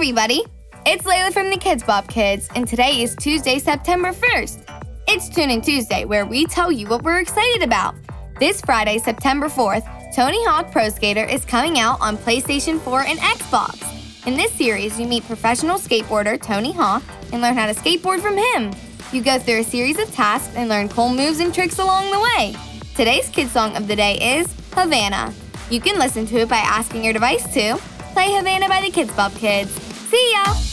everybody! It's Layla from the KIDZ BOP Kids, and today is Tuesday, September 1st. It's Tune In Tuesday, where we tell you what we're excited about. This Friday, September 4th, Tony Hawk Pro Skater is coming out on PlayStation 4 and Xbox. In this series, you meet professional skateboarder Tony Hawk and learn how to skateboard from him. You go through a series of tasks and learn cool moves and tricks along the way. Today's kid song of the day is Havana. You can listen to it by asking your device to play Havana by the KIDZ BOP Kids. See ya!